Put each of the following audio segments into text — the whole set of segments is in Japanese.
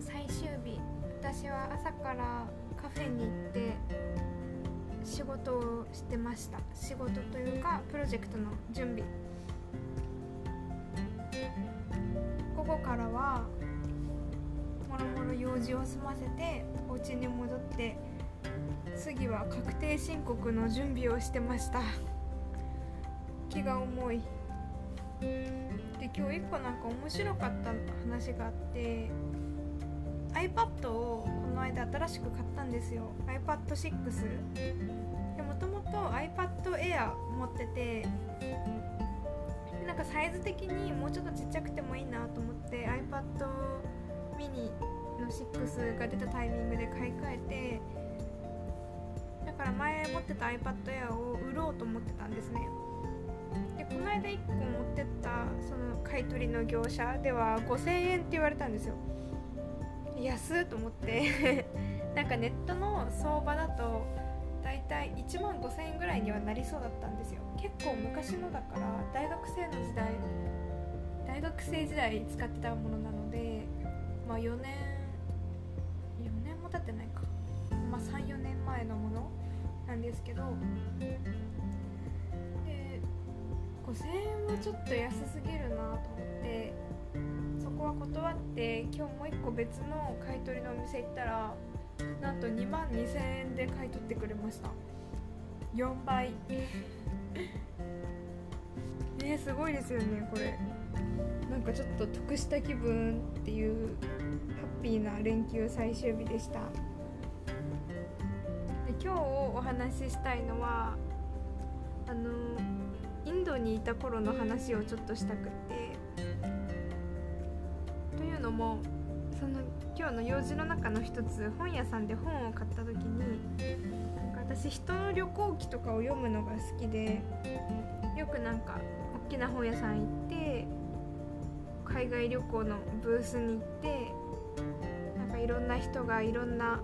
最終日私は朝からカフェに行って仕事をしてました。仕事というかプロジェクトの準備。午後からはもろもろ用事を済ませてお家に戻って次は確定申告の準備をしてました。気が重い。で今日一個なんか面白かった話があって iPad をこの間新しく買ったんですよ。iPad6 でもともと iPad Air 持っててなんかサイズ的にもうちょっとちっちゃくてもいいなと思って iPad mini の6が出たタイミングで買い替えてだから前持ってた iPad Air を売ろうと思ってたんですね。でこの間1個持ってったその買い取りの業者では5000円って言われたんですよ。安っと思って。なんかネットの相場だとだいたい1万5000円ぐらいにはなりそうだったんですよ。結構昔のだから大学生の時代大学生時代使ってたものなのでまあ4年4年も経ってないか。まあ34年前のものなんですけど。で5000円はちょっと安すぎるなと思って。こは断って今日もう一個別の買い取りのお店行ったらなんと2万2000円で買い取ってくれました。4倍。ね すごいですよねこれ。なんかちょっと得した気分っていうハッピーな連休最終日でした。で今日お話ししたいのはあのインドにいた頃の話をちょっとしたくて。もその今日の用事の中の一つ本屋さんで本を買った時に私人の旅行記とかを読むのが好きでよくなんか大きな本屋さん行って海外旅行のブースに行ってなんかいろんな人がいろんな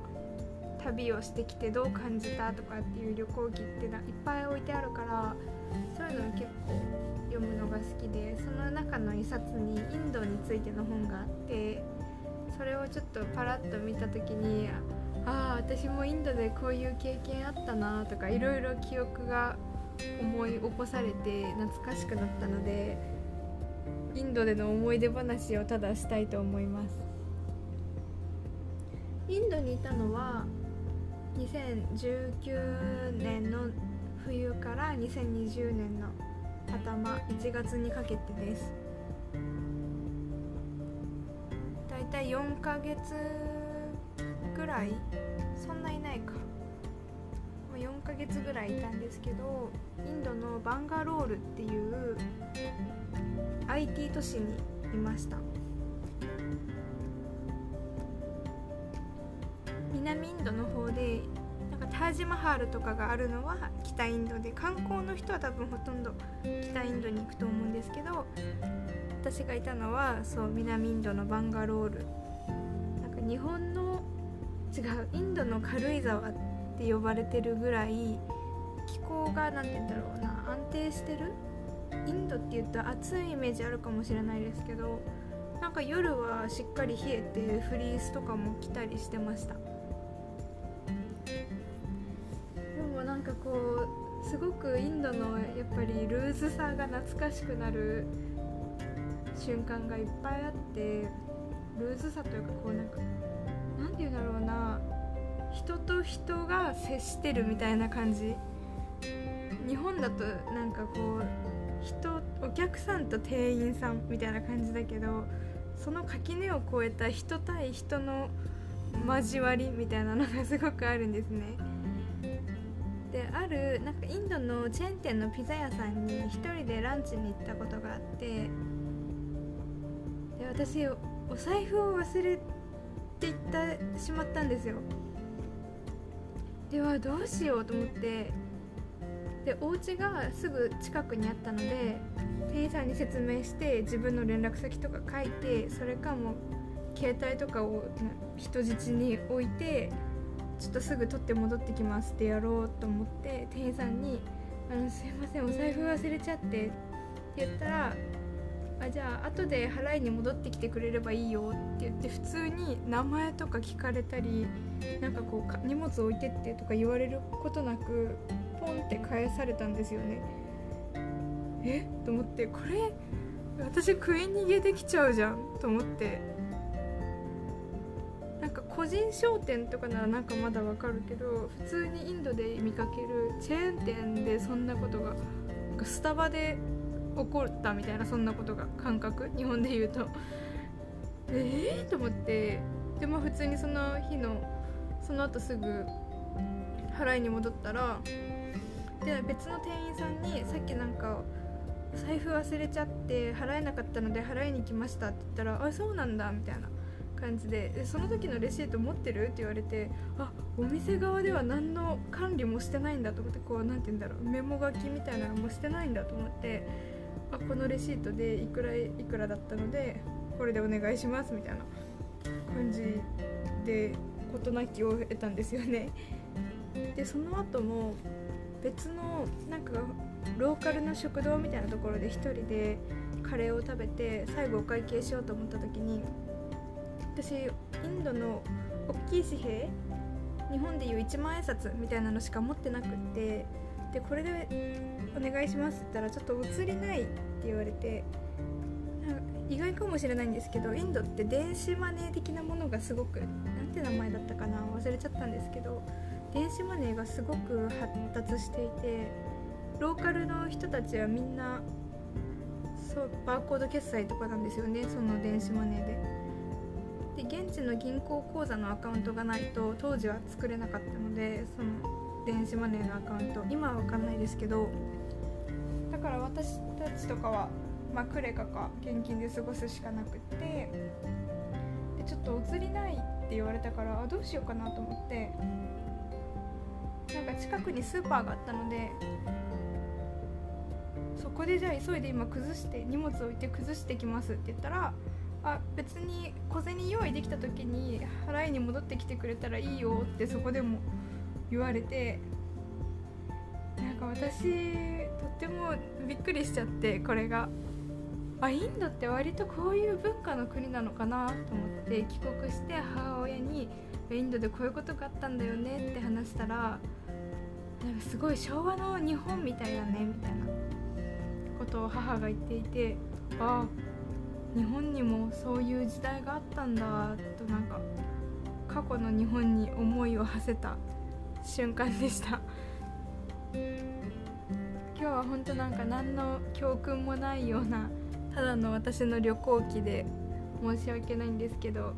旅をしてきてどう感じたとかっていう旅行記ってないっぱい置いてあるからが好きでその中の一冊にインドについての本があってそれをちょっとパラッと見た時にああ私もインドでこういう経験あったなとかいろいろ記憶が思い起こされて懐かしくなったのでインドでの思い出話をただしたいと思います。インドにいたのは2019年の冬から2020年の頭1月にかけてです。だいたい4ヶ月ぐらい？そんないないか。4ヶ月ぐらいいたんですけどインドのバンガロールっていう IT 都市にいました。南インドの方でタージマハールとかがあるのは北インドで観光の人は多分ほとんど北インドに行くと思うんですけど私がいたのはそう南インドのバンガロール。なんか日本の違うインドの軽井沢って呼ばれてるぐらい気候が何て言うんだろうな安定してる？インドって言うと暑いイメージあるかもしれないですけどなんか夜はしっかり冷えてフリースとかも着たりしてました。かこうすごくインドのやっぱりルーズさが懐かしくなる瞬間がいっぱいあってルーズさというかこうなんかなんて言うんだろうな人と人が接してるみたいな感じ日本だとなんかこう人お客さんと店員さんみたいな感じだけどその垣根を越えた人対人の交わりみたいなのがすごくあるんですね。であるなんかインドのチェーン店のピザ屋さんに1人でランチに行ったことがあってで私お財布を忘れていってしまったんですよ。ではどうしようと思ってでお家がすぐ近くにあったので店員さんに説明して自分の連絡先とか書いてそれかも携帯とかを人質に置いてちょっとすぐ取って戻ってきますってやろうと思って店員さんに「あのすいませんお財布忘れちゃって」って言ったら「あじゃあ後で払いに戻ってきてくれればいいよって言って普通に名前とか聞かれたりなんかこう荷物置いてってとか言われることなくポンって返されたんですよね。え？と思ってこれ私食い逃げできちゃうじゃんと思ってか個人商店とかならなんかまだわかるけど普通にインドで見かけるチェーン店でそんなことがスタバで起こったみたいなそんなことが感覚日本で言うと。ええー、と思って。でも普通にその日のその後すぐ払いに戻ったらで別の店員さんにさっきなんか財布忘れちゃって払えなかったので払いに来ましたって言ったらあそうなんだみたいな。感じででその時のレシート持ってる？って言われてあお店側では何の管理もしてないんだと思ってこう何て言うんだろうメモ書きみたいなのもしてないんだと思ってあこのレシートでいくらいくらだったのでこれでお願いしますみたいな感じで事なきを得たんですよね。でその後も別のなんかローカルの食堂みたいなところで1人でカレーを食べて最後お会計しようと思った時に私インドの大きい紙幣日本でいう1万円札みたいなのしか持ってなくってでこれでお願いしますって言ったらちょっと映りないって言われて意外かもしれないんですけどインドって電子マネー的なものがすごく何て名前だったかな忘れちゃったんですけど電子マネーがすごく発達していてローカルの人たちはみんなそうバーコード決済とかなんですよねその電子マネーで。で現地の銀行口座のアカウントがないと当時は作れなかったのでその電子マネーのアカウント今は分かんないですけどだから私たちとかは、まあ、クレカか現金で過ごすしかなくってでちょっと移りないって言われたからあどうしようかなと思ってなんか近くにスーパーがあったのでそこでじゃあ急いで今崩して荷物置いて崩してきますって言ったらあ別に小銭用意できた時に払いに戻ってきてくれたらいいよってそこでも言われてなんか私とってもびっくりしちゃってこれがあインドって割とこういう文化の国なのかなと思って帰国して母親にインドでこういうことがあったんだよねって話したらなんかすごい昭和の日本みたいだねみたいなことを母が言っていてあ日本にもそういう時代があったんだとなんか過去の日本に思いを馳せた瞬間でした。今日は本当なんか何の教訓もないようなただの私の旅行記で申し訳ないんですけど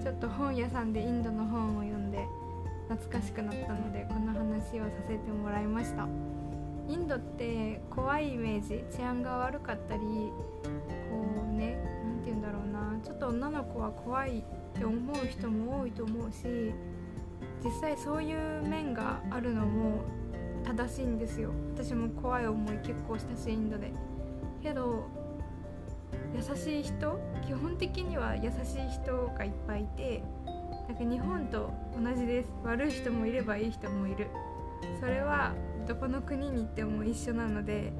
ちょっと本屋さんでインドの本を読んで懐かしくなったのでこの話をさせてもらいました。インドって怖いイメージ治安が悪かったりこうね何て言うんだろうなちょっと女の子は怖いって思う人も多いと思うし実際そういう面があるのも正しいんですよ。私も怖い思い結構したしインドで。けど優しい人基本的には優しい人がいっぱいいてなんか日本と同じです。悪い人もいればいい人もいる。それはどこの国に行っても一緒なので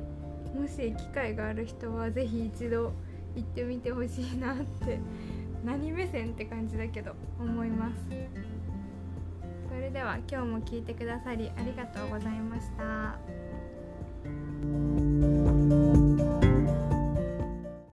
もし機会がある人は是非一度行ってみてほしいなって 何目線って感じだけど思いますそれでは今日も聞いてくださりありがとうございました。